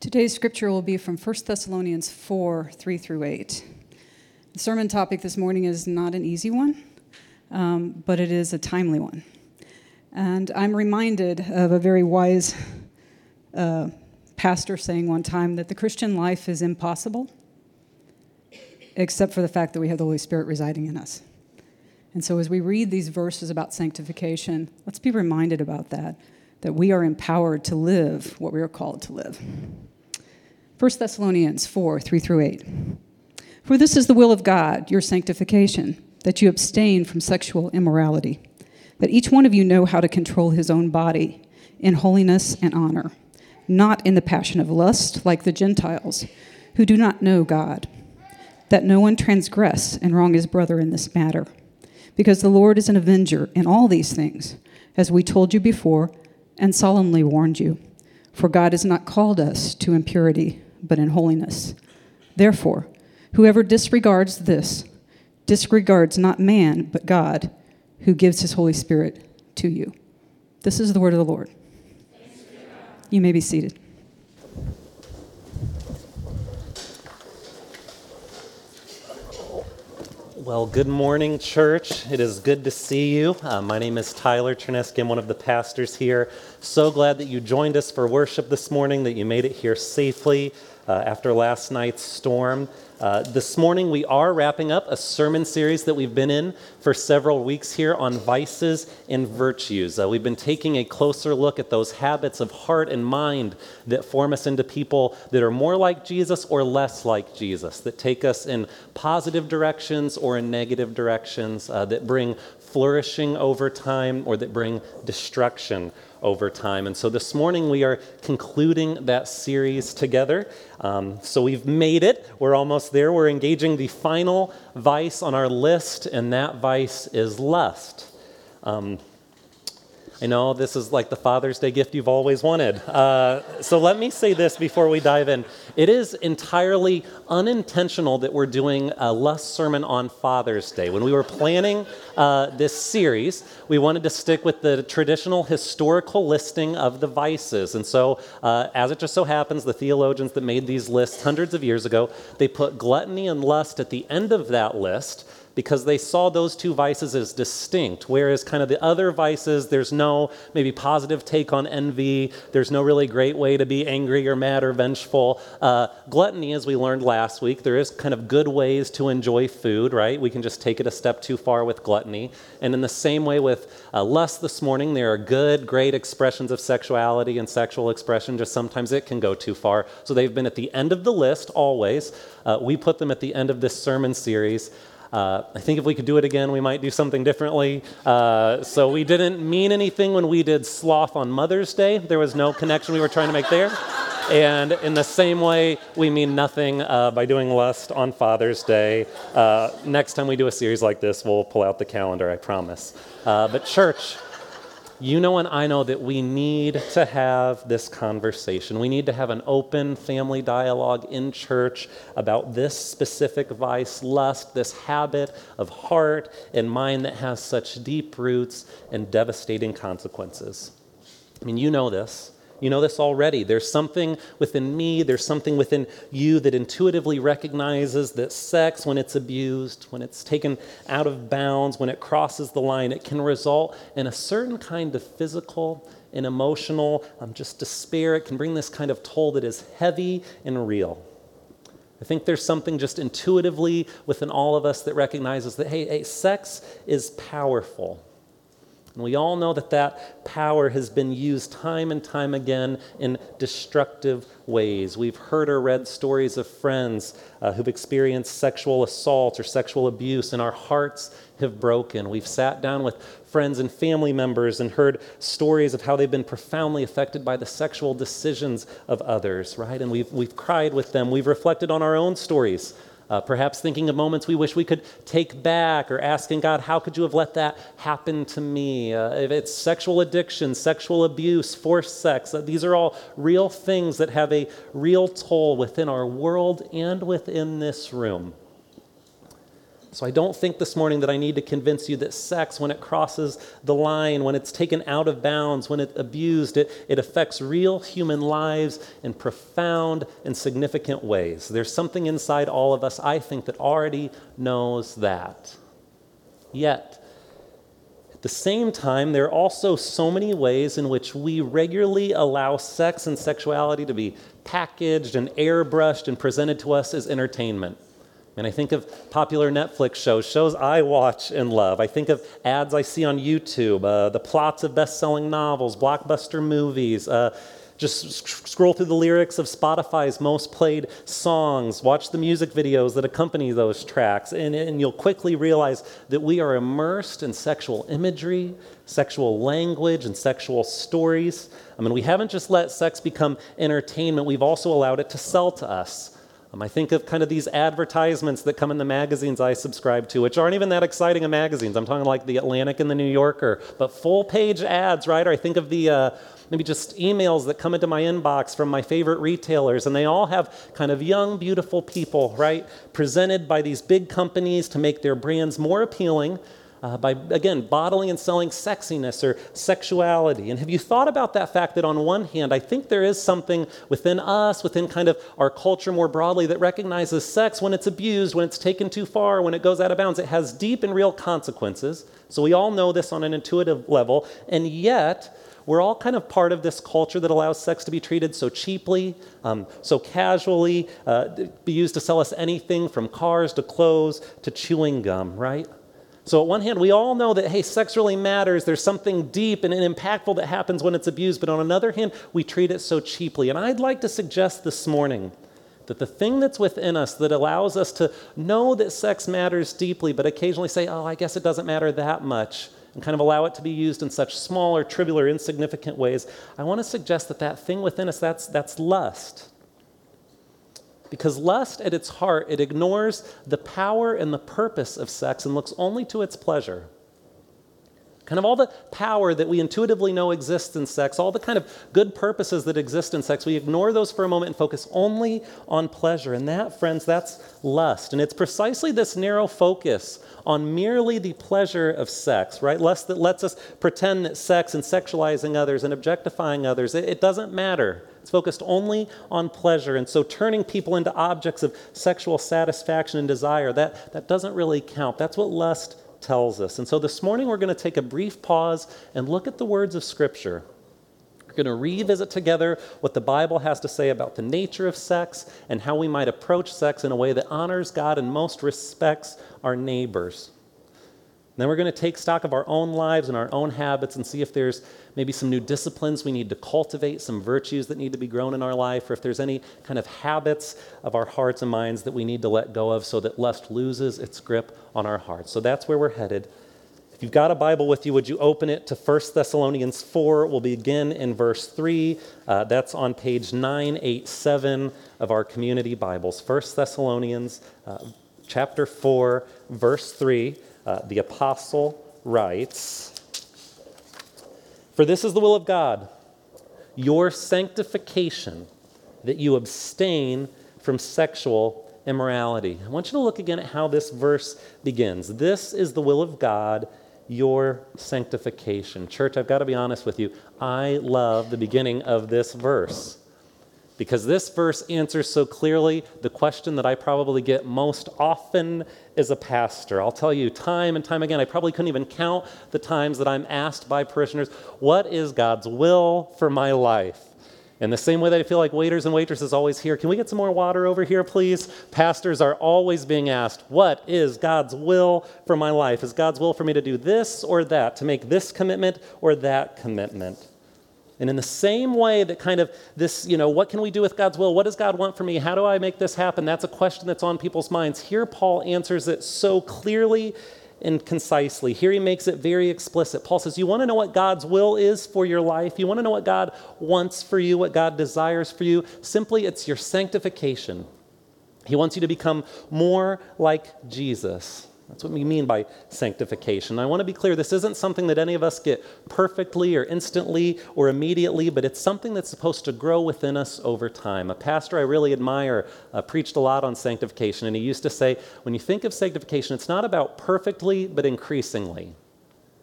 Today's scripture will be from 1 Thessalonians 4 3 through 8. The sermon topic this morning is not an easy one, um, but it is a timely one. And I'm reminded of a very wise uh, pastor saying one time that the Christian life is impossible, except for the fact that we have the Holy Spirit residing in us. And so, as we read these verses about sanctification, let's be reminded about that, that we are empowered to live what we are called to live. 1 Thessalonians 4 3 through 8. For this is the will of God, your sanctification, that you abstain from sexual immorality, that each one of you know how to control his own body in holiness and honor, not in the passion of lust like the Gentiles, who do not know God, that no one transgress and wrong his brother in this matter, because the Lord is an avenger in all these things, as we told you before and solemnly warned you. For God has not called us to impurity but in holiness. Therefore, whoever disregards this disregards not man, but God, who gives his Holy Spirit to you. This is the word of the Lord. You may be seated. Well, good morning, church. It is good to see you. Uh, my name is Tyler Chernesky. I'm one of the pastors here. So glad that you joined us for worship this morning, that you made it here safely uh, after last night's storm. Uh, this morning, we are wrapping up a sermon series that we've been in for several weeks here on vices and virtues. Uh, we've been taking a closer look at those habits of heart and mind that form us into people that are more like Jesus or less like Jesus, that take us in positive directions or in negative directions, uh, that bring flourishing over time or that bring destruction over time. And so this morning we are concluding that series together. Um, so we've made it. We're almost there. We're engaging the final vice on our list, and that vice is lust. Um, I know this is like the Father's Day gift you've always wanted. Uh, so let me say this before we dive in. It is entirely unintentional that we're doing a lust sermon on Father's Day. When we were planning uh, this series, we wanted to stick with the traditional historical listing of the vices. And so, uh, as it just so happens, the theologians that made these lists hundreds of years ago, they put gluttony and lust at the end of that list because they saw those two vices as distinct. Whereas, kind of the other vices, there's no maybe positive take on envy, there's no really great way to be angry or mad or vengeful. Uh, gluttony, as we learned last week, there is kind of good ways to enjoy food, right? We can just take it a step too far with gluttony. And in the same way with uh, lust this morning, there are good, great expressions of sexuality and sexual expression, just sometimes it can go too far. So they've been at the end of the list always. Uh, we put them at the end of this sermon series. Uh, I think if we could do it again, we might do something differently. Uh, so we didn't mean anything when we did sloth on Mother's Day. There was no connection we were trying to make there. And in the same way, we mean nothing uh, by doing lust on Father's Day. Uh, next time we do a series like this, we'll pull out the calendar, I promise. Uh, but, church, you know and I know that we need to have this conversation. We need to have an open family dialogue in church about this specific vice, lust, this habit of heart and mind that has such deep roots and devastating consequences. I mean, you know this. You know this already. There's something within me, there's something within you that intuitively recognizes that sex, when it's abused, when it's taken out of bounds, when it crosses the line, it can result in a certain kind of physical and emotional um, just despair. It can bring this kind of toll that is heavy and real. I think there's something just intuitively within all of us that recognizes that, hey, hey sex is powerful. And we all know that that power has been used time and time again in destructive ways. We've heard or read stories of friends uh, who've experienced sexual assault or sexual abuse, and our hearts have broken. We've sat down with friends and family members and heard stories of how they've been profoundly affected by the sexual decisions of others, right? And we've, we've cried with them. We've reflected on our own stories uh, perhaps thinking of moments we wish we could take back or asking God, how could you have let that happen to me? Uh, if it's sexual addiction, sexual abuse, forced sex, uh, these are all real things that have a real toll within our world and within this room. So I don't think this morning that I need to convince you that sex, when it crosses the line, when it's taken out of bounds, when it's abused, it, it affects real human lives in profound and significant ways. There's something inside all of us, I think, that already knows that. Yet, at the same time, there are also so many ways in which we regularly allow sex and sexuality to be packaged and airbrushed and presented to us as entertainment. And I think of popular Netflix shows, shows I watch and love. I think of ads I see on YouTube, uh, the plots of best selling novels, blockbuster movies. Uh, just sc- scroll through the lyrics of Spotify's most played songs, watch the music videos that accompany those tracks, and, and you'll quickly realize that we are immersed in sexual imagery, sexual language, and sexual stories. I mean, we haven't just let sex become entertainment, we've also allowed it to sell to us. Um, I think of kind of these advertisements that come in the magazines I subscribe to, which aren't even that exciting of magazines. I'm talking like the Atlantic and the New Yorker, but full page ads, right? Or I think of the uh, maybe just emails that come into my inbox from my favorite retailers, and they all have kind of young, beautiful people, right? Presented by these big companies to make their brands more appealing uh, by, again, bottling and selling sexiness or sexuality. And have you thought about that fact that, on one hand, I think there is something within us, within kind of our culture more broadly, that recognizes sex when it's abused, when it's taken too far, when it goes out of bounds, it has deep and real consequences. So we all know this on an intuitive level. And yet, we're all kind of part of this culture that allows sex to be treated so cheaply, um, so casually, uh, be used to sell us anything from cars to clothes to chewing gum, right? So, at one hand, we all know that, hey, sex really matters. There's something deep and impactful that happens when it's abused. But on another hand, we treat it so cheaply. And I'd like to suggest this morning that the thing that's within us that allows us to know that sex matters deeply, but occasionally say, oh, I guess it doesn't matter that much, and kind of allow it to be used in such small or trivial or insignificant ways, I want to suggest that that thing within us, that's, that's lust. Because lust at its heart, it ignores the power and the purpose of sex and looks only to its pleasure. Kind of all the power that we intuitively know exists in sex, all the kind of good purposes that exist in sex, we ignore those for a moment and focus only on pleasure. And that, friends, that's lust. And it's precisely this narrow focus on merely the pleasure of sex, right? Lust that lets us pretend that sex and sexualizing others and objectifying others, it, it doesn't matter. It's focused only on pleasure. And so turning people into objects of sexual satisfaction and desire, that, that doesn't really count. That's what lust tells us. And so this morning we're going to take a brief pause and look at the words of Scripture. We're going to revisit together what the Bible has to say about the nature of sex and how we might approach sex in a way that honors God and most respects our neighbors. Then we're going to take stock of our own lives and our own habits and see if there's maybe some new disciplines we need to cultivate, some virtues that need to be grown in our life, or if there's any kind of habits of our hearts and minds that we need to let go of so that lust loses its grip on our hearts. So that's where we're headed. If you've got a Bible with you, would you open it to 1 Thessalonians 4? We'll begin in verse 3. Uh, that's on page 987 of our community Bibles. 1 Thessalonians uh, chapter 4, verse 3. Uh, the apostle writes, for this is the will of God, your sanctification, that you abstain from sexual immorality. I want you to look again at how this verse begins. This is the will of God, your sanctification. Church, I've got to be honest with you. I love the beginning of this verse because this verse answers so clearly the question that I probably get most often as a pastor. I'll tell you time and time again, I probably couldn't even count the times that I'm asked by parishioners, What is God's will for my life? In the same way that I feel like waiters and waitresses always hear, Can we get some more water over here, please? Pastors are always being asked, What is God's will for my life? Is God's will for me to do this or that, to make this commitment or that commitment? And in the same way that kind of this, you know, what can we do with God's will? What does God want for me? How do I make this happen? That's a question that's on people's minds. Here, Paul answers it so clearly and concisely. Here he makes it very explicit. Paul says, You want to know what God's will is for your life? You want to know what God wants for you, what God desires for you? Simply, it's your sanctification. He wants you to become more like Jesus. That's what we mean by sanctification. I want to be clear this isn't something that any of us get perfectly or instantly or immediately, but it's something that's supposed to grow within us over time. A pastor I really admire uh, preached a lot on sanctification, and he used to say, when you think of sanctification, it's not about perfectly, but increasingly.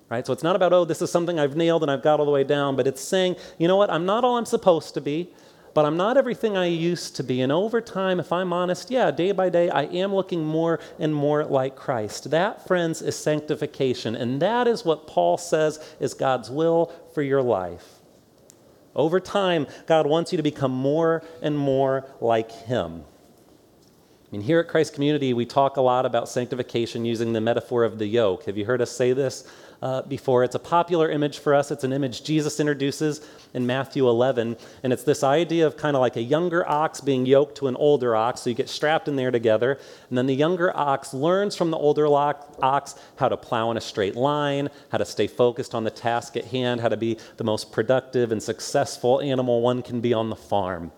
Right? So it's not about, oh, this is something I've nailed and I've got all the way down, but it's saying, you know what, I'm not all I'm supposed to be but I'm not everything I used to be. And over time, if I'm honest, yeah, day by day, I am looking more and more like Christ. That, friends, is sanctification. And that is what Paul says is God's will for your life. Over time, God wants you to become more and more like Him. I mean, here at Christ Community, we talk a lot about sanctification using the metaphor of the yoke. Have you heard us say this? Uh, before. It's a popular image for us. It's an image Jesus introduces in Matthew 11. And it's this idea of kind of like a younger ox being yoked to an older ox. So you get strapped in there together. And then the younger ox learns from the older ox how to plow in a straight line, how to stay focused on the task at hand, how to be the most productive and successful animal one can be on the farm.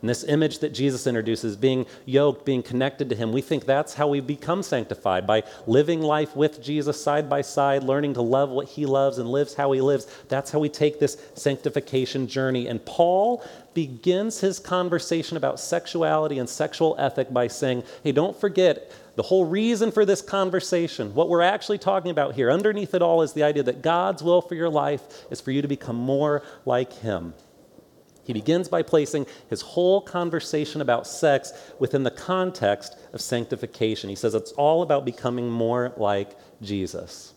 And this image that Jesus introduces, being yoked, being connected to Him, we think that's how we become sanctified by living life with Jesus side by side, learning to love what He loves and lives how He lives. That's how we take this sanctification journey. And Paul begins his conversation about sexuality and sexual ethic by saying, hey, don't forget the whole reason for this conversation, what we're actually talking about here, underneath it all is the idea that God's will for your life is for you to become more like Him. He begins by placing his whole conversation about sex within the context of sanctification. He says it's all about becoming more like Jesus.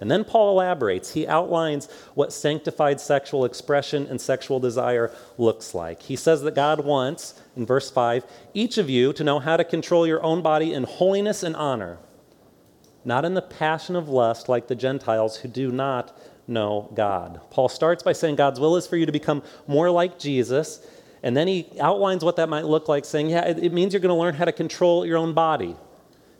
And then Paul elaborates. He outlines what sanctified sexual expression and sexual desire looks like. He says that God wants, in verse 5, each of you to know how to control your own body in holiness and honor, not in the passion of lust like the Gentiles who do not know God. Paul starts by saying God's will is for you to become more like Jesus. And then he outlines what that might look like, saying, Yeah, it, means you're going to learn how to control your own body.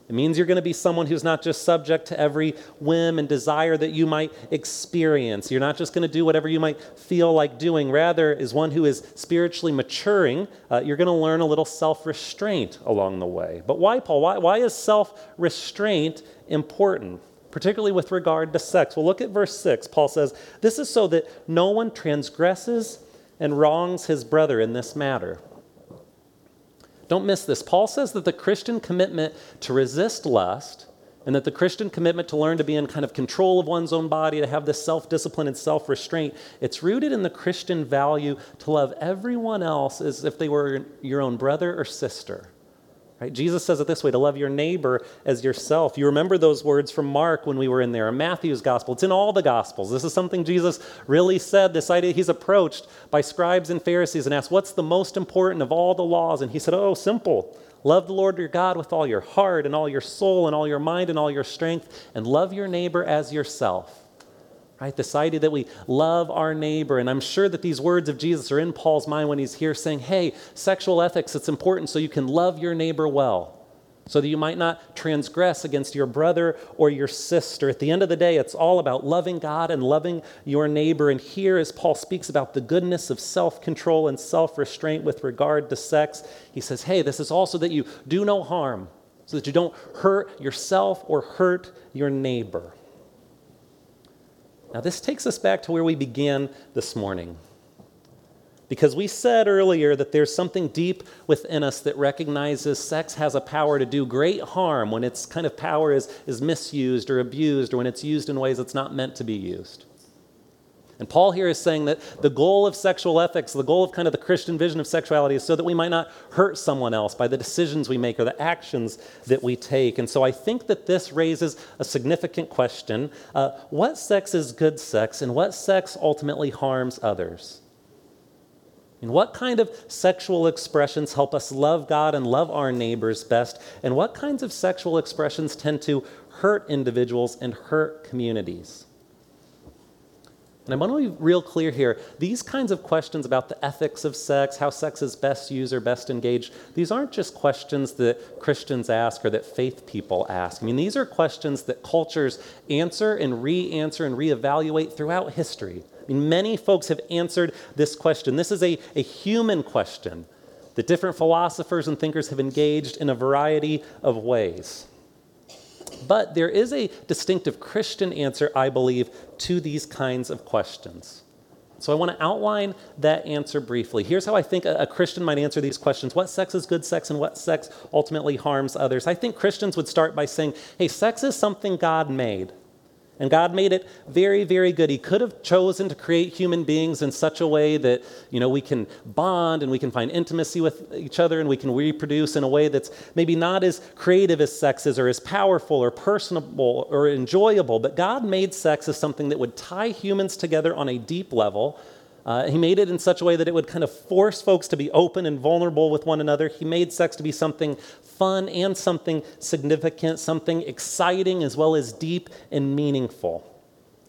It means you're going to be someone who's not just subject to every whim and desire that you might experience. You're not just going to do whatever you might feel like doing. Rather, is one who is spiritually maturing, uh, you're going to learn a little self restraint along the way. But why, Paul? Why, why is self restraint important? Particularly with regard to sex. Well, look at verse 6. Paul says, This is so that no one transgresses and wrongs his brother in this matter. Don't miss this. Paul says that the Christian commitment to resist lust and that the Christian commitment to learn to be in kind of control of one's own body, to have this self discipline and self restraint, it's rooted in the Christian value to love everyone else as if they were your own brother or sister. Right? Jesus says it this way to love your neighbor as yourself. You remember those words from Mark when we were in there, in Matthew's gospel. It's in all the gospels. This is something Jesus really said. This idea he's approached by scribes and Pharisees and asked, What's the most important of all the laws? And he said, Oh, simple. Love the Lord your God with all your heart and all your soul and all your mind and all your strength, and love your neighbor as yourself. Right? Idea that we love our neighbor. And I'm sure that these words of Jesus are in Paul's mind when he's here saying, hey, sexual ethics, it's important so you can love your neighbor well, so that you might not transgress against your brother or your sister. At the end of the day, it's all about loving God and loving your neighbor. And here, as Paul speaks about the goodness of self control and self restraint with regard to sex, he says, hey, this is also that you do no harm, so that you don't hurt yourself or hurt your neighbor. Now, this takes us back to where we began this morning. Because we said earlier that there's something deep within us that recognizes sex has a power to do great harm when its kind of power is, is misused or abused or when it's used in ways it's not meant to be used. And Paul here is saying that the goal of sexual ethics, the goal of kind of the Christian vision of sexuality, is so that we might not hurt someone else by the decisions we make or the actions that we take. And so I think that this raises a significant question uh, what sex is good sex, and what sex ultimately harms others? And what kind of sexual expressions help us love God and love our neighbors best? And what kinds of sexual expressions tend to hurt individuals and hurt communities? And I want to be real clear here. These kinds of questions about the ethics of sex, how sex is best used or best engaged, these aren't just questions that Christians ask or that faith people ask. I mean, these are questions that cultures answer and re answer and re-evaluate throughout history. I mean, many folks have answered this question. This is a, a human question that different philosophers and thinkers have engaged in a variety of ways. But there is a distinctive Christian answer, I believe, to these kinds of questions. So I want to outline that answer briefly. Here's how I think a, Christian might answer these questions What sex is good sex and what sex ultimately harms others? I think Christians would start by saying, hey, sex is something God made. And God made it very, very good. He could have chosen to create human beings in such a way that, you know, we can bond and we can find intimacy with each other and we can reproduce in a way that's maybe not as creative as sex is or as powerful or personable or enjoyable. But God made sex as something that would tie humans together on a deep level uh, he made it in such a way that it would kind of force folks to be open and vulnerable with one another. He made sex to be something fun and something significant, something exciting as well as deep and meaningful.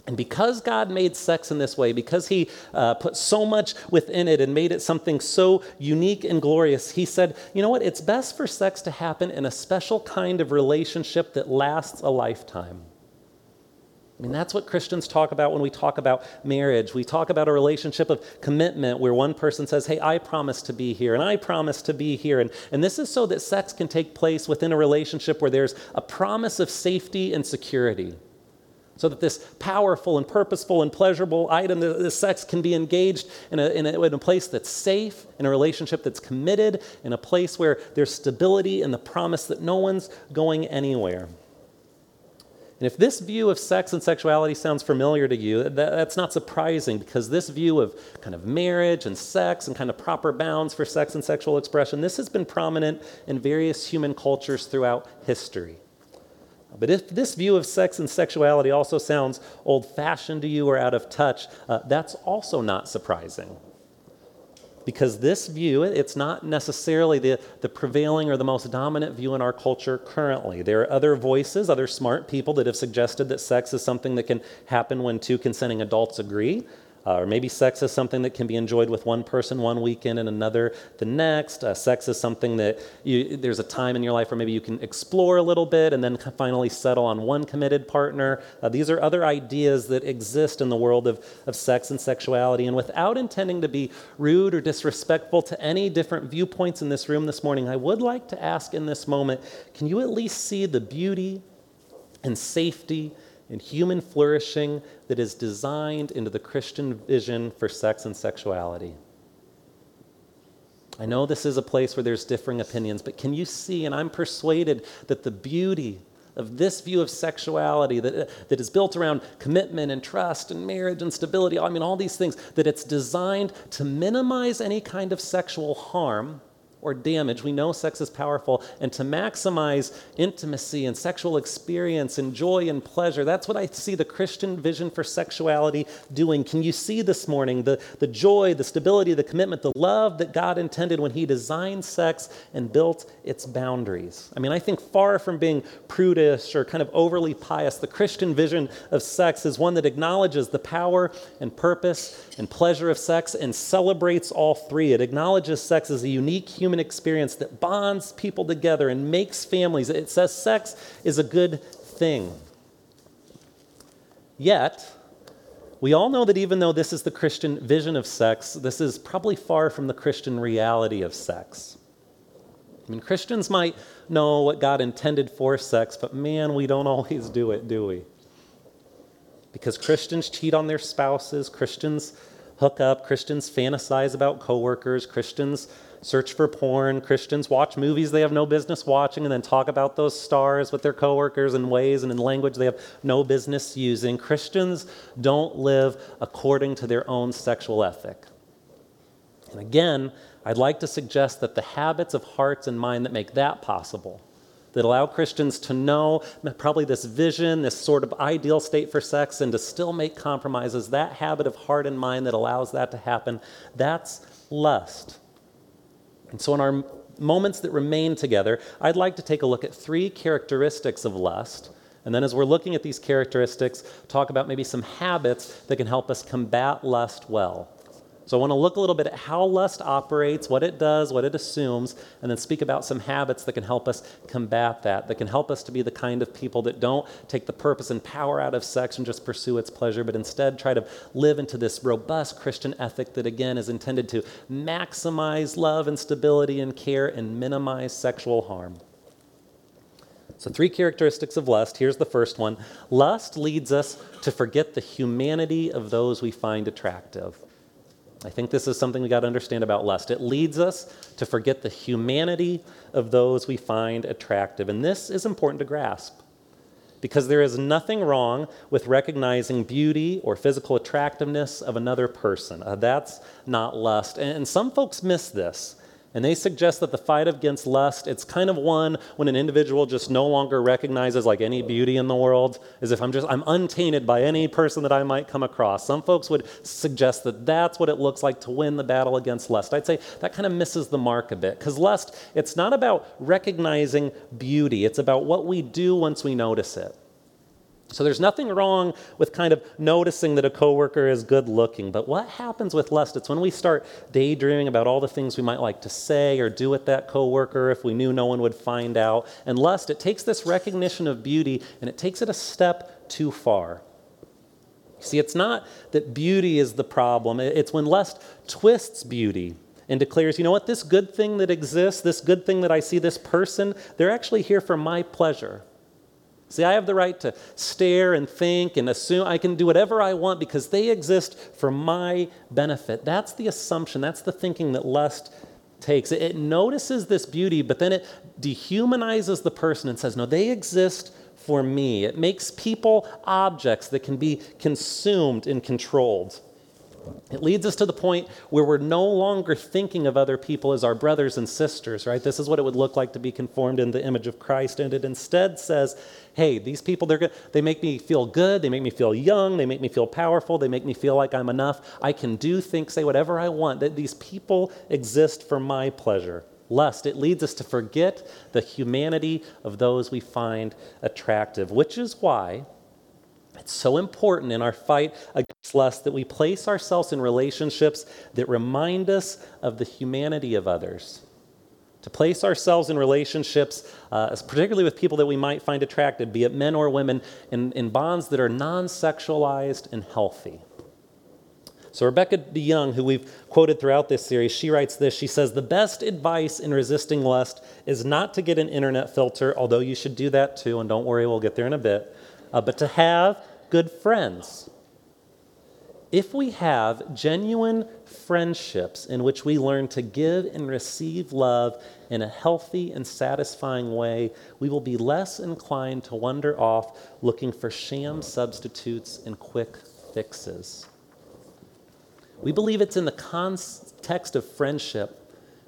And because God made sex in this way, because He uh, put so much within it and made it something so unique and glorious, He said, you know what? It's best for sex to happen in a special kind of relationship that lasts a lifetime. I mean, that's what Christians talk about when we talk about marriage. We talk about a relationship of commitment where one person says, Hey, I promise to be here, and I promise to be here. And, and this is so that sex can take place within a relationship where there's a promise of safety and security. So that this powerful and purposeful and pleasurable item, this sex, can be engaged in a, in, a, in a place that's safe, in a relationship that's committed, in a place where there's stability and the promise that no one's going anywhere. And if this view of sex and sexuality sounds familiar to you, that, that's not surprising because this view of kind of marriage and sex and kind of proper bounds for sex and sexual expression, this has been prominent in various human cultures throughout history. But if this view of sex and sexuality also sounds old fashioned to you or out of touch, uh, that's also not surprising because this view, it's not necessarily the, the prevailing or the most dominant view in our culture currently. There are other voices, other smart people that have suggested that sex is something that can happen when two consenting adults agree. Uh, or maybe sex is something that can be enjoyed with one person one weekend and another the next. Uh, sex is something that you, there's a time in your life where maybe you can explore a little bit and then finally settle on one committed partner. Uh, these are other ideas that exist in the world of, of sex and sexuality. And without intending to be rude or disrespectful to any different viewpoints in this room this morning, I would like to ask in this moment can you at least see the beauty and safety and human flourishing that is designed into the Christian vision for sex and sexuality. I know this is a place where there's differing opinions, but can you see, and I'm persuaded that the beauty of this view of sexuality that, that is built around commitment and trust and marriage and stability, I mean, all these things, that it's designed to minimize any kind of sexual harm or damage. We know sex is powerful. And to maximize intimacy and sexual experience and joy and pleasure, that's what I see the Christian vision for sexuality doing. Can you see this morning the, the joy, the stability, the commitment, the love that God intended when He designed sex and built its boundaries? I mean, I think far from being prudish or kind of overly pious, the Christian vision of sex is one that acknowledges the power and purpose and pleasure of sex and celebrates all three. It acknowledges sex as a unique human human experience that bonds people together and makes families. It says sex is a good thing. Yet, we all know that even though this is the Christian vision of sex, this is probably far from the Christian reality of sex. I mean, Christians might know what God intended for sex, but man, we don't always do it, do we? Because Christians cheat on their spouses, Christians hook up, Christians fantasize about coworkers, Christians search for porn. Christians watch movies they have no business watching and then talk about those stars with their coworkers in ways and in language they have no business using. Christians don't live according to their own sexual ethic. And again, I'd like to suggest that the habits of hearts and mind that make that possible, that allow Christians to know probably this vision, this sort of ideal state for sex, and to still make compromises, that habit of heart and mind that allows that to happen, that's lust. And so, in our moments that remain together, I'd like to take a look at three characteristics of lust. And then, as we're looking at these characteristics, talk about maybe some habits that can help us combat lust well. So I want to look a little bit at how lust operates, what it does, what it assumes, and then speak about some habits that can help us combat that, that can help us to be the kind of people that don't take the purpose and power out of sex and just pursue its pleasure, but instead try to live into this robust Christian ethic that, again, is intended to maximize love and stability and care and minimize sexual harm. So, three characteristics of lust. Here's the first one lust leads us to forget the humanity of those we find attractive. I think this is something we got to understand about lust. It leads us to forget the humanity of those we find attractive. And this is important to grasp because there is nothing wrong with recognizing beauty or physical attractiveness of another person. Uh, that's not lust. And some folks miss this. And they suggest that the fight against lust, it's kind of one when an individual just no longer recognizes like any beauty in the world, as if I'm just, I'm untainted by any person that I might come across. Some folks would suggest that that's what it looks like to win the battle against lust. I'd say that kind of misses the mark a bit, because lust, it's not about recognizing beauty, it's about what we do once we notice it. So there's nothing wrong with kind of noticing that a coworker is good looking, but what happens with lust? It's when we start daydreaming about all the things we might like to say or do with that coworker if we knew no one would find out. And lust, it takes this recognition of beauty and it takes it a step too far. See, it's not that beauty is the problem. It's when lust twists beauty and declares, you know what, this good thing that exists, this good thing that I see, this person, they're actually here for my pleasure. See, I have the right to stare and think and assume I can do whatever I want because they exist for my benefit. That's the assumption, that's the thinking that lust takes. It notices this beauty, but then it dehumanizes the person and says, no, they exist for me. It makes people objects that can be consumed and controlled. It leads us to the point where we're no longer thinking of other people as our brothers and sisters, right? This is what it would look like to be conformed in the image of Christ. And it instead says, hey, these people, they're good. they make me feel good. They make me feel young. They make me feel powerful. They make me feel like I'm enough. I can do, think, say whatever I want. That these people exist for my pleasure. Lust, it leads us to forget the humanity of those we find attractive, which is why it's so important in our fight against lust that we place ourselves in relationships that remind us of the humanity of others. To place ourselves in relationships, uh, particularly with people that we might find attractive, be it men or women, in, in bonds that are non sexualized and healthy. So, Rebecca DeYoung, who we've quoted throughout this series, she writes this. She says, The best advice in resisting lust is not to get an internet filter, although you should do that too, and don't worry, we'll get there in a bit, uh, but to have good friends. If we have genuine friendships in which we learn to give and receive love in a healthy and satisfying way, we will be less inclined to wander off looking for sham substitutes and quick fixes. We believe it's in the context of friendship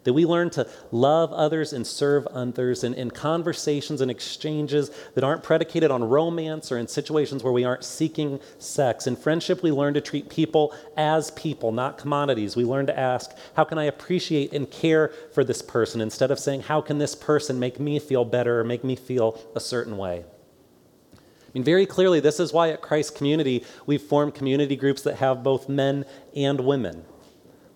that we learn to love others and serve others in, in conversations and exchanges that aren't predicated on romance or in situations where we aren't seeking sex. In friendship, we learn to treat people as people, not commodities. We learn to ask, how can I appreciate and care for this person instead of saying, how can this person make me feel better or make me feel a certain way? I mean, very clearly, this is why at Christ Community we've formed community groups that have both men and women.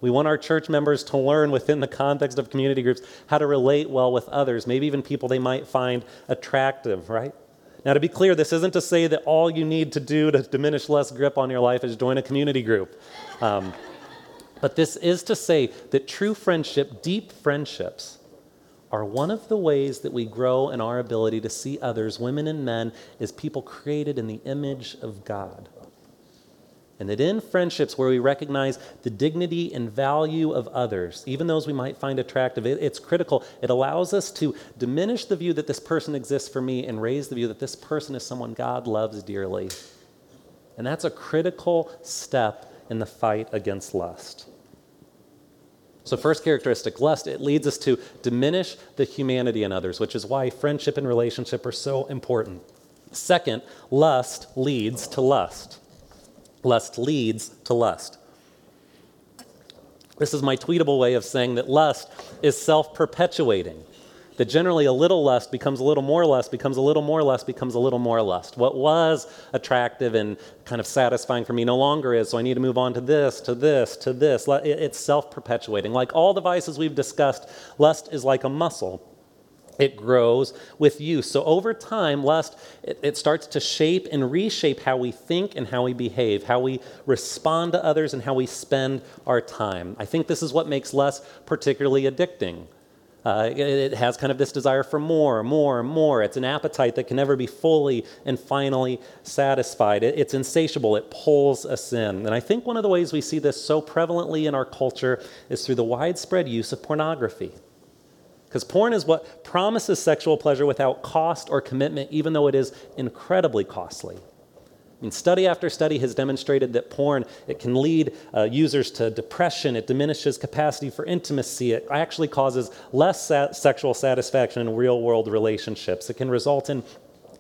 We want our church members to learn within the context of community groups how to relate well with others, maybe even people they might find attractive, right? Now, to be clear, this isn't to say that all you need to do to diminish less grip on your life is join a community group. Um, but this is to say that true friendship, deep friendships, are one of the ways that we grow in our ability to see others, women and men, as people created in the image of God. And that in friendships where we recognize the dignity and value of others, even those we might find attractive, it, it's critical. It allows us to diminish the view that this person exists for me and raise the view that this person is someone God loves dearly. And that's a critical step in the fight against lust. So, first characteristic, lust, it leads us to diminish the humanity in others, which is why friendship and relationship are so important. Second, lust leads to lust. Lust leads to lust. This is my tweetable way of saying that lust is self perpetuating. That generally a little lust becomes a little more lust, becomes a little more lust, becomes a little more lust. What was attractive and kind of satisfying for me no longer is, so I need to move on to this, to this, to this. It's self perpetuating. Like all the vices we've discussed, lust is like a muscle it grows with use. So over time, lust, it, it, starts to shape and reshape how we think and how we behave, how we respond to others, and how we spend our time. I think this is what makes lust particularly addicting. Uh, it, it has kind of this desire for more, more, more. It's an appetite that can never be fully and finally satisfied. It, it's insatiable, it pulls us in. And I think one of the ways we see this so prevalently in our culture is through the widespread use of pornography. Because porn is what promises sexual pleasure without cost or commitment, even though it is incredibly costly. I mean, study after study has demonstrated that porn it can lead uh, users to depression. It diminishes capacity for intimacy. It actually causes less sexual satisfaction in real-world relationships. It can result in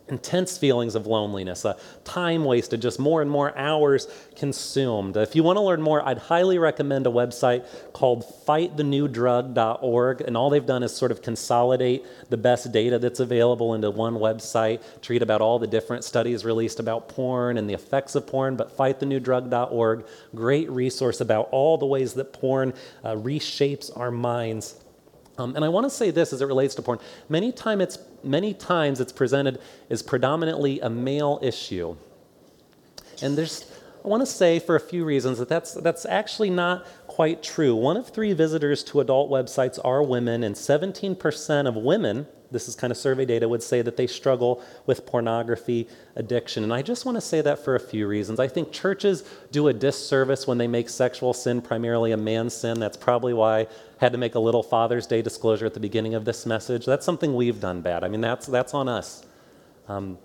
intense feelings of loneliness, uh, time wasted, just more and more hours consumed. If you want to learn more, I'd highly recommend a website called fightthenewdrug.org. And all they've done is sort of consolidate the best data that's available into one website to read about all the different studies released about porn and the effects of porn. But fightthenewdrug.org, great resource about all the ways that porn uh, reshapes our minds. Um, and I want to say this as it relates to porn. Many, time it's, many times it's presented as predominantly a male issue. And there's, want to say for a few reasons that that's, that's actually not quite true. One of three visitors to adult websites are women, and 17% of women this is kind of survey data, would say that they struggle with pornography addiction. And I just want to say that for a few reasons. I think churches do a disservice when they make sexual sin primarily a man's sin. That's probably why I had to make a little Father's Day disclosure at the beginning of this message. That's something we've done bad. I mean, that's, that's on us. Um,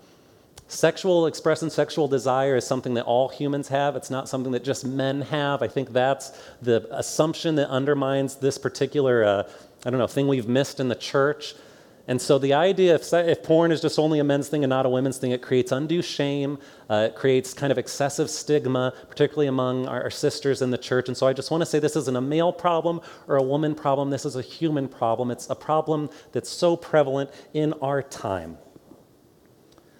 Sexual expressing sexual desire is something that all humans have. It's not something that just men have. I think that's the assumption that undermines this particular, uh, I don't know, thing we've missed in the church. And so the idea, if, if, porn is just only a men's thing and not a women's thing, it creates undue shame. Uh, it creates kind of excessive stigma, particularly among our, our, sisters in the church. And so I just want to say this isn't a male problem or a woman problem. This is a human problem. It's a problem that's so prevalent in our time.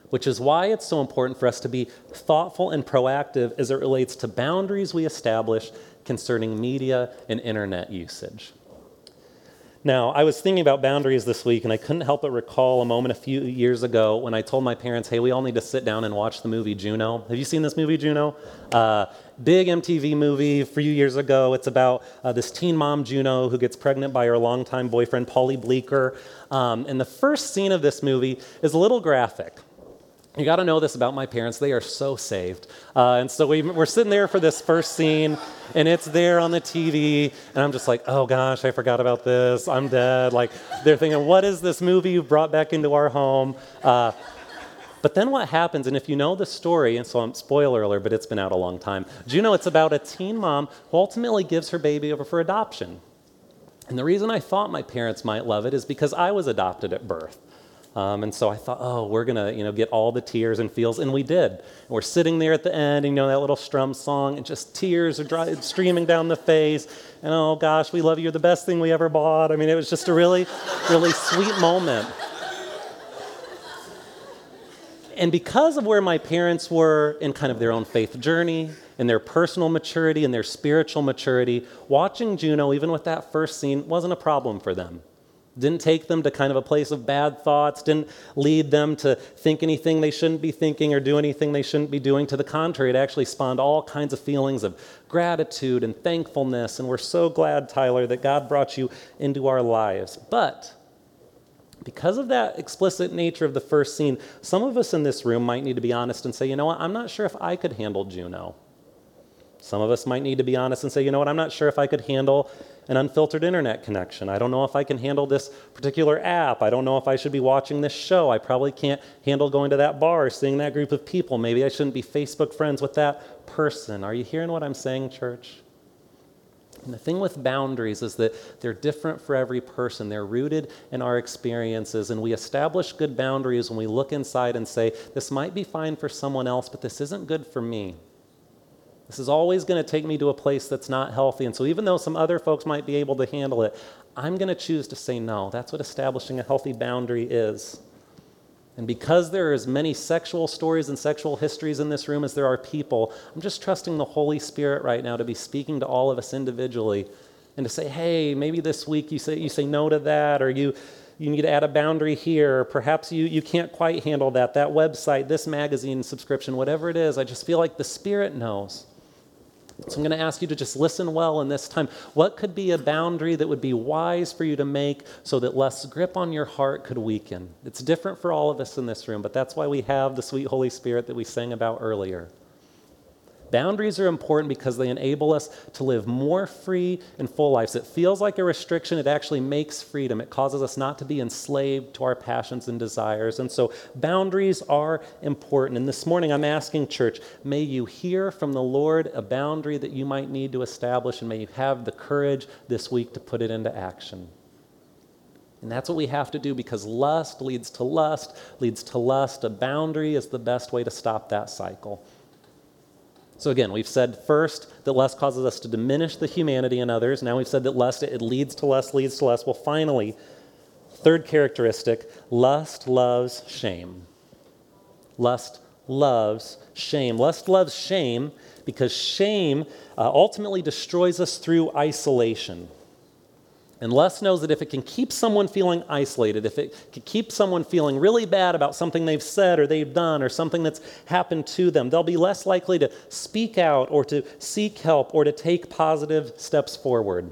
Which is why it's so important for us to be thoughtful and proactive as it relates to boundaries we establish concerning media and internet usage. Now, I was thinking about boundaries this week, and I couldn't help but recall a moment a few years ago when I told my parents, hey, we all need to sit down and watch the movie Juno. Have you seen this movie, Juno? Uh, big MTV movie a few years ago. It's about uh, this teen mom, Juno, who gets pregnant by her longtime boyfriend, Paulie Bleeker. Um, and the first scene of this movie is a little graphic. You got to know this about my parents. They are so saved. Uh, and so we, we're sitting there for this first scene, and it's there on the TV, and I'm just like, oh gosh, I forgot about this. I'm dead. Like, they're thinking, what is this movie you've brought back into our home? Uh, but then what happens, and if you know the story, and so I'm spoiler alert, but it's been out a long time. Juno, it's about a teen mom who ultimately gives her baby over for adoption. And the reason I thought my parents might love it is because I was adopted at birth. Um, and so I thought, oh, we're going to, you know, get all the tears and feels, and we did. And we're sitting there at the end, and, you know, that little strum song, and just tears are dry, streaming down the face. And oh gosh, we love you, You're the best thing we ever bought. I mean, it was just a really, really sweet moment. And because of where my parents were in kind of their own faith journey, in their personal maturity, and their spiritual maturity, watching Juno, even with that first scene, wasn't a problem for them. Didn't take them to kind of a place of bad thoughts, didn't lead them to think anything they shouldn't be thinking or do anything they shouldn't be doing. To the contrary, it actually spawned all kinds of feelings of gratitude and thankfulness. And we're so glad, Tyler, that God brought you into our lives. But because of that explicit nature of the first scene, some of us in this room might need to be honest and say, you know what, I'm not sure if I could handle Juno. Some of us might need to be honest and say, you know what, I'm not sure if I could handle an unfiltered internet connection. I don't know if I can handle this particular app. I don't know if I should be watching this show. I probably can't handle going to that bar, seeing that group of people. Maybe I shouldn't be Facebook friends with that person. Are you hearing what I'm saying, church? And the thing with boundaries is that they're different for every person. They're rooted in our experiences, and we establish good boundaries when we look inside and say, This might be fine for someone else, but this isn't good for me. This is always going to take me to a place that's not healthy. And so, even though some other folks might be able to handle it, I'm going to choose to say no. That's what establishing a healthy boundary is. And because there are as many sexual stories and sexual histories in this room as there are people, I'm just trusting the Holy Spirit right now to be speaking to all of us individually and to say, hey, maybe this week you say, you say no to that, or you, you need to add a boundary here. or Perhaps you, you can't quite handle that. That website, this magazine subscription, whatever it is, I just feel like the Spirit knows. So I'm going to ask you to just listen well in this time. What could be a boundary that would be wise for you to make so that less grip on your heart could weaken? It's different for all of us in this room, but that's why we have the sweet Holy Spirit that we sang about earlier. Boundaries are important because they enable us to live more free and full lives. It feels like a restriction, it actually makes freedom. It causes us not to be enslaved to our passions and desires. And so, boundaries are important. And this morning, I'm asking, church, may you hear from the Lord a boundary that you might need to establish, and may you have the courage this week to put it into action. And that's what we have to do because lust leads to lust, leads to lust. A boundary is the best way to stop that cycle. So again, we've said first that lust causes us to diminish the humanity in others. Now we've said that lust, it leads to lust, leads to lust. Well, finally, third characteristic lust loves shame. Lust loves shame. Lust loves shame because shame uh, ultimately destroys us through isolation. And lust knows that if it can keep someone feeling isolated, if it can keep someone feeling really bad about something they've said or they've done or something that's happened to them, they'll be less likely to speak out or to seek help or to take positive steps forward.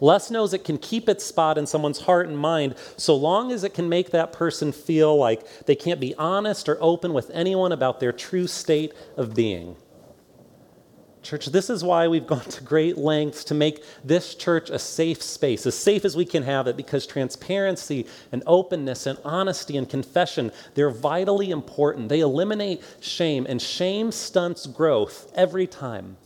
Lust knows it can keep its spot in someone's heart and mind so long as it can make that person feel like they can't be honest or open with anyone about their true state of being. Church, this is why we've gone to great lengths to make this church a safe space, as safe as we can have it, because transparency and openness and honesty and confession, they're vitally important. They eliminate shame, and shame stunts growth every time.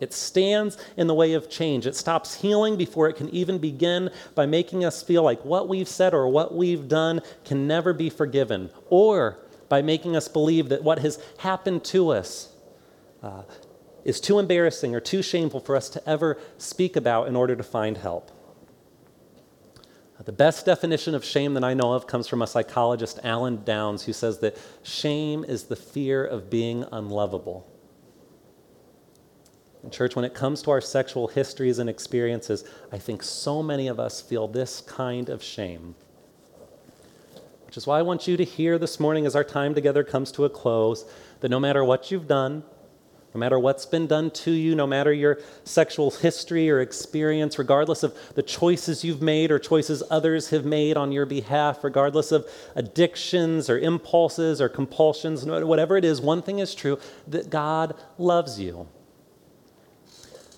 It stands in the way of change. It stops healing before it can even begin by making us feel like what we've said or what we've done can never be forgiven, or by making us believe that what has happened to us uh, is too embarrassing or too shameful for us to ever speak about in order to find help. The best definition of shame that I know of comes from a psychologist, Alan Downs, who says that shame is the fear of being unlovable. Church, when it comes to our sexual histories and experiences, I think so many of us feel this kind of shame. Which is why I want you to hear this morning as our time together comes to a close that no matter what you've done, no matter what's been done to you, no matter your sexual history or experience, regardless of the choices you've made or choices others have made on your behalf, regardless of addictions or impulses or compulsions, whatever it is, one thing is true that God loves you.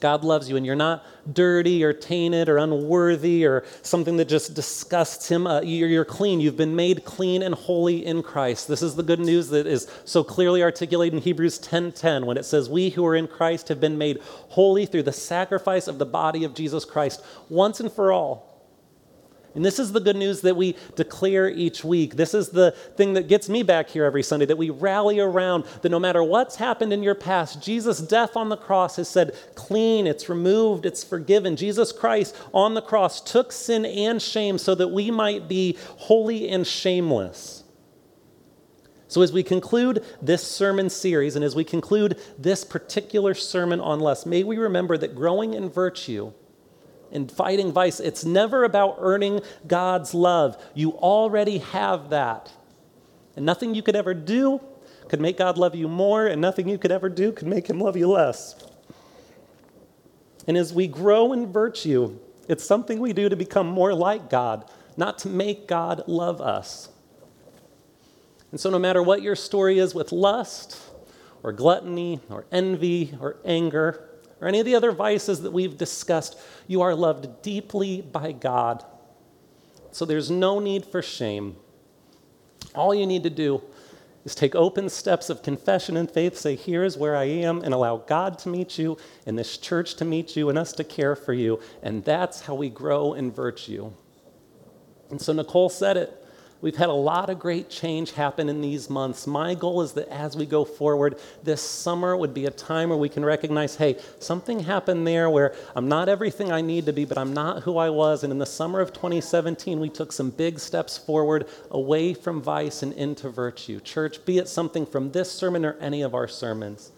God loves you, and you're not dirty or tainted or unworthy or something that just disgusts Him. Uh, you're, you're clean. You've been made clean and holy in Christ. This is the good news that is so clearly articulated in Hebrews 10:10 when it says, "We who are in Christ have been made holy through the sacrifice of the body of Jesus Christ once and for all." And this is the good news that we declare each week. This is the thing that gets me back here every Sunday that we rally around that no matter what's happened in your past, Jesus' death on the cross has said, clean, it's removed, it's forgiven. Jesus Christ on the cross took sin and shame so that we might be holy and shameless. So, as we conclude this sermon series and as we conclude this particular sermon on lust, may we remember that growing in virtue in fighting vice, it's never about earning God's love. You already have that. And nothing you could ever do could make God love you more, and nothing you could ever do could make him love you less. And as we grow in virtue, it's something we do to become more like God, not to make God love us. And so, no matter what your story is with lust, or gluttony, or envy, or anger, or any of the other vices that we've discussed, you are loved deeply by God. So there's no need for shame. All you need to do is take open steps of confession and faith, say, Here is where I am, and allow God to meet you, and this church to meet you, and us to care for you. And that's how we grow in virtue. And so Nicole said it. We've had a lot of great change happen in these months. My goal is that as we go forward, this summer would be a time where we can recognize hey, something happened there where I'm not everything I need to be, but I'm not who I was. And in the summer of 2017, we took some big steps forward away from vice and into virtue. Church, be it something from this sermon or any of our sermons.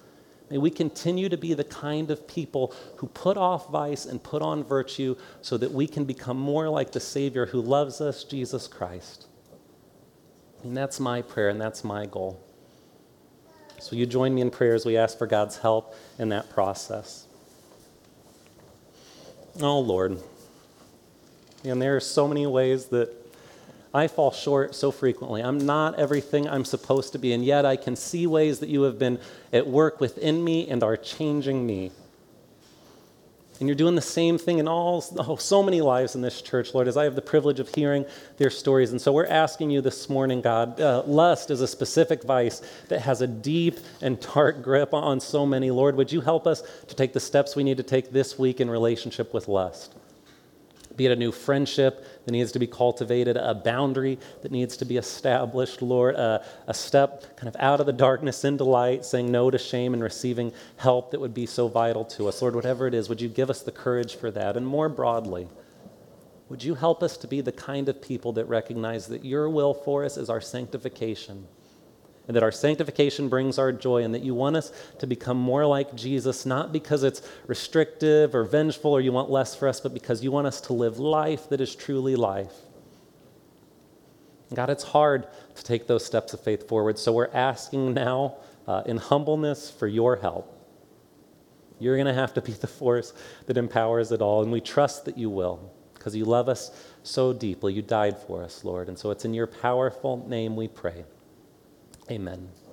May we continue to be the kind of people who put off vice and put on virtue so that we can become more like the Savior who loves us, Jesus Christ. And that's my prayer and that's my goal. So you join me in prayer as we ask for God's help in that process. Oh, Lord. And there are so many ways that I fall short so frequently. I'm not everything I'm supposed to be, and yet I can see ways that you have been at work within me and are changing me. And you're doing the same thing in all oh, so many lives in this church, Lord, as I have the privilege of hearing their stories. And so we're asking you this morning, God, uh, lust is a specific vice that has a deep and dark grip on so many. Lord, would you help us to take the steps we need to take this week in relationship with lust? Be it a new friendship that needs to be cultivated, a boundary that needs to be established, Lord, a, a, step kind of out of the darkness into light, saying no to shame and receiving help that would be so vital to us. Lord, whatever it is, would you give us the courage for that? And more broadly, would you help us to be the kind of people that recognize that your will for us is our sanctification? And that our sanctification brings our joy, and that you want us to become more like Jesus, not because it's restrictive or vengeful or you want less for us, but because you want us to live life that is truly life. God, it's hard to take those steps of faith forward, so we're asking now uh, in humbleness for your help. You're going to have to be the force that empowers it all, and we trust that you will because you love us so deeply. You died for us, Lord. And so it's in your powerful name we pray. Amen.